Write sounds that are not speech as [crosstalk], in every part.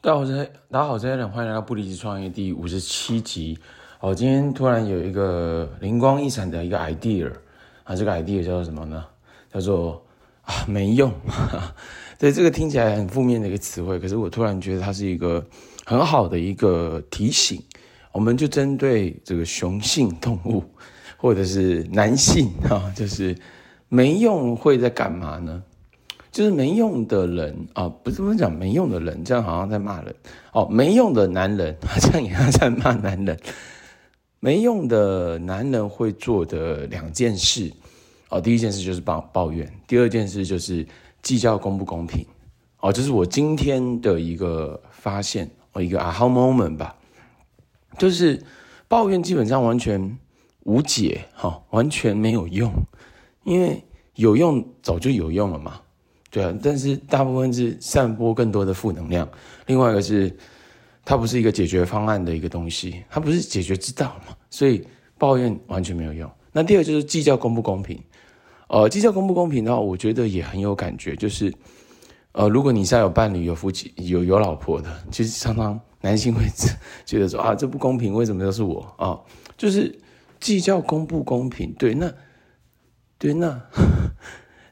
大家好，大家好，欢迎来到不离职创业第五十七集。好，今天突然有一个灵光一闪的一个 idea 啊，这个 idea 叫做什么呢？叫做啊没用。[laughs] 对，这个听起来很负面的一个词汇，可是我突然觉得它是一个很好的一个提醒。我们就针对这个雄性动物或者是男性啊，就是没用会在干嘛呢？就是没用的人啊，不是不是讲，没用的人，这样好像在骂人哦。没用的男人，[laughs] 好像也在骂男人。没用的男人会做的两件事哦，第一件事就是抱抱怨，第二件事就是计较公不公平哦。这是我今天的一个发现哦，一个 aha moment 吧。就是抱怨基本上完全无解哈，完全没有用，因为有用早就有用了嘛。对啊，但是大部分是散播更多的负能量。另外一个是，它不是一个解决方案的一个东西，它不是解决之道嘛，所以抱怨完全没有用。那第二就是计较公不公平，呃，计较公不公平的话，我觉得也很有感觉。就是，呃，如果你是有伴侣、有夫妻、有有老婆的，其实常常男性会觉得说啊，这不公平，为什么都是我啊？就是计较公不公平，对，那对那。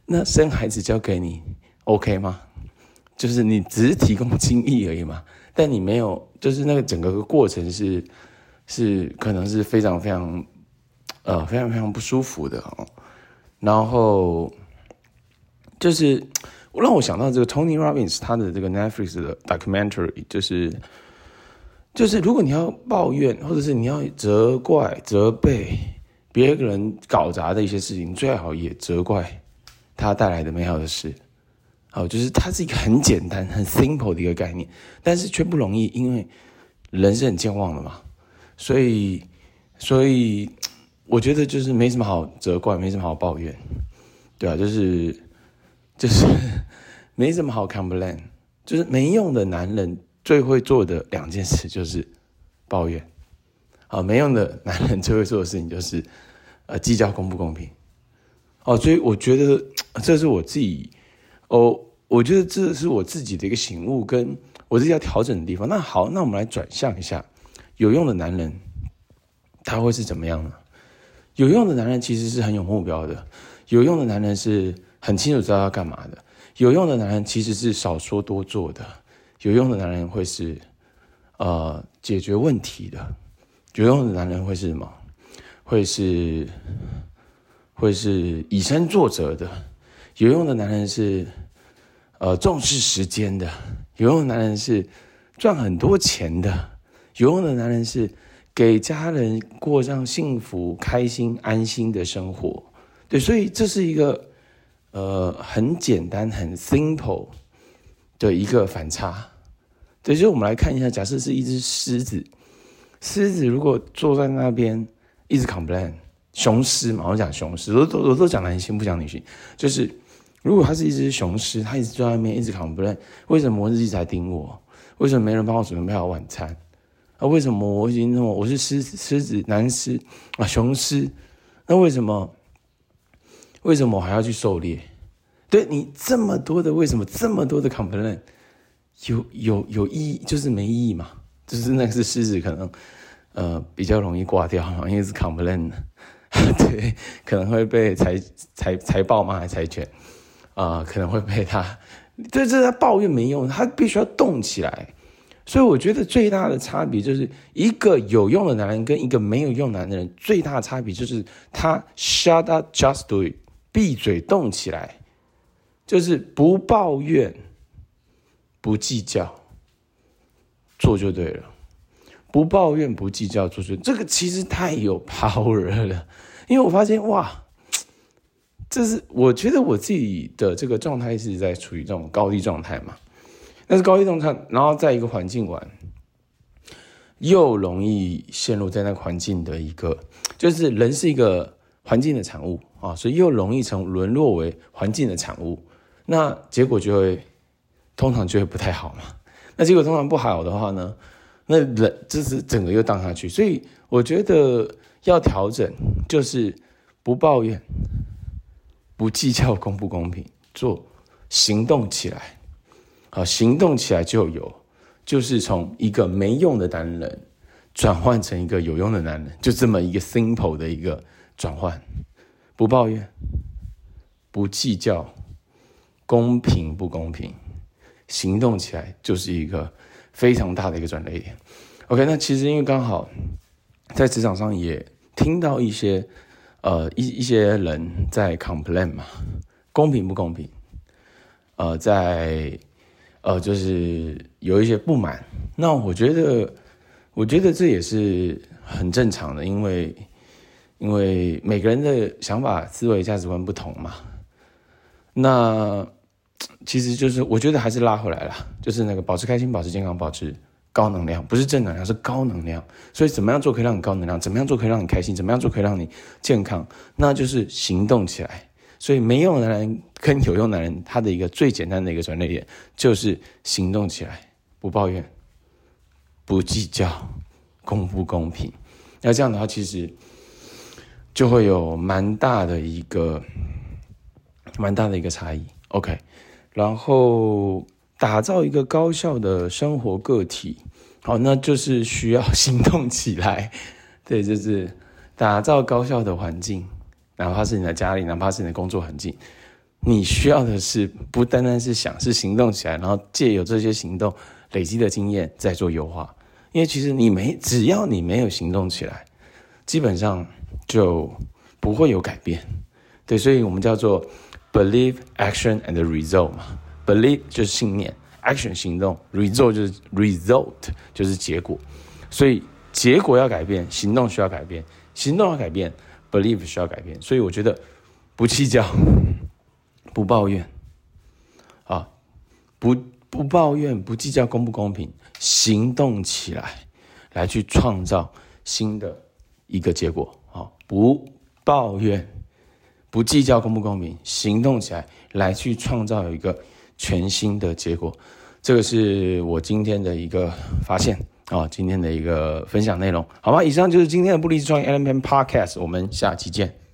那生孩子交给你，OK 吗？就是你只是提供精液而已嘛，但你没有，就是那个整个过程是是可能是非常非常呃非常非常不舒服的哦。然后就是让我想到这个 Tony Robbins 他的这个 Netflix 的 documentary，就是就是如果你要抱怨或者是你要责怪责备别人搞砸的一些事情，最好也责怪。它带来的美好的事，好，就是它是一个很简单、很 simple 的一个概念，但是却不容易，因为人是很健忘的嘛，所以，所以我觉得就是没什么好责怪，没什么好抱怨，对啊，就是就是 [laughs] 没什么好 complain，就是没用的男人最会做的两件事就是抱怨，好，没用的男人最会做的事情就是呃计较公不公平。哦，所以我觉得这是我自己，哦，我觉得这是我自己的一个醒悟，跟我自己要调整的地方。那好，那我们来转向一下，有用的男人他会是怎么样呢？有用的男人其实是很有目标的，有用的男人是很清楚知道要干嘛的，有用的男人其实是少说多做的，有用的男人会是呃解决问题的，有用的男人会是什么？会是。会是以身作则的，有用的男人是，呃，重视时间的；有用的男人是赚很多钱的；有用的男人是给家人过上幸福、开心、安心的生活。对，所以这是一个呃很简单、很 simple 的一个反差。对，所以我们来看一下，假设是一只狮子，狮子如果坐在那边一直 complain。雄狮嘛，我讲雄狮，我都我都讲男性，不讲女性。就是如果他是一只雄狮，他一直坐在外面，一直 complain，为什么我日一直在盯我？为什么没人帮我准备好晚餐？啊，为什么我已经那么我是狮子，狮子男狮啊，雄狮，那为什么？为什么我还要去狩猎？对你这么多的为什么这么多的 complain，有有有意义就是没意义嘛？就是那个是狮子可能呃比较容易挂掉，因为是 complain。[laughs] 对，可能会被财财财报吗？还财权啊？可能会被他，对，这他抱怨没用，他必须要动起来。所以我觉得最大的差别就是一个有用的男人跟一个没有用男人最大的差别就是他 shut up, just do it，闭嘴动起来，就是不抱怨，不计较，做就对了。不抱怨，不计较，做就这个其实太有 [laughs] power 了。因为我发现哇，[tsk] 这是我觉得我自己的这个状态是在处于这种高低状态嘛。但是高低状态，然后在一个环境玩，又容易陷入在那个环境的一个，就是人是一个环境的产物啊，所以又容易成沦落为环境的产物。那结果就会通常就会不太好嘛。那结果通常不好的话呢，那人就是整个又荡下去。所以我觉得。要调整，就是不抱怨，不计较公不公平，做行动起来，好，行动起来就有，就是从一个没用的男人转换成一个有用的男人，就这么一个 simple 的一个转换，不抱怨，不计较，公平不公平，行动起来就是一个非常大的一个转捩点。OK，那其实因为刚好在职场上也听到一些呃一一些人在 complain 嘛，公平不公平？呃，在呃就是有一些不满。那我觉得，我觉得这也是很正常的，因为因为每个人的想法、思维、价值观不同嘛。那其实就是我觉得还是拉回来了，就是那个保持开心、保持健康、保持。高能量不是正能量，是高能量。所以怎么样做可以让你高能量？怎么样做可以让你开心？怎么样做可以让你健康？那就是行动起来。所以没用的男人跟有用男人，他的一个最简单的一个转捩点就是行动起来，不抱怨，不计较，公不公平？那这样的话，其实就会有蛮大的一个蛮大的一个差异。OK，然后。打造一个高效的生活个体，好，那就是需要行动起来。[laughs] 对，就是打造高效的环境，哪怕是你的家里，哪怕是你的工作环境，你需要的是不单单是想，是行动起来，然后借由这些行动累积的经验再做优化。因为其实你没，只要你没有行动起来，基本上就不会有改变。对，所以我们叫做 believe, action and result 嘛。Believe 就是信念，action 行动，result 就是 result 就是结果，所以结果要改变，行动需要改变，行动要改变，believe 需要改变，所以我觉得不计较，不抱怨，啊，不不抱怨，不计较公不公平，行动起来，来去创造新的一个结果，啊，不抱怨，不计较公不公平，行动起来，来去创造一个。全新的结果，这个是我今天的一个发现啊，今天的一个分享内容，好吗？以上就是今天的不离职创业 Allen Pen Podcast，我们下期见。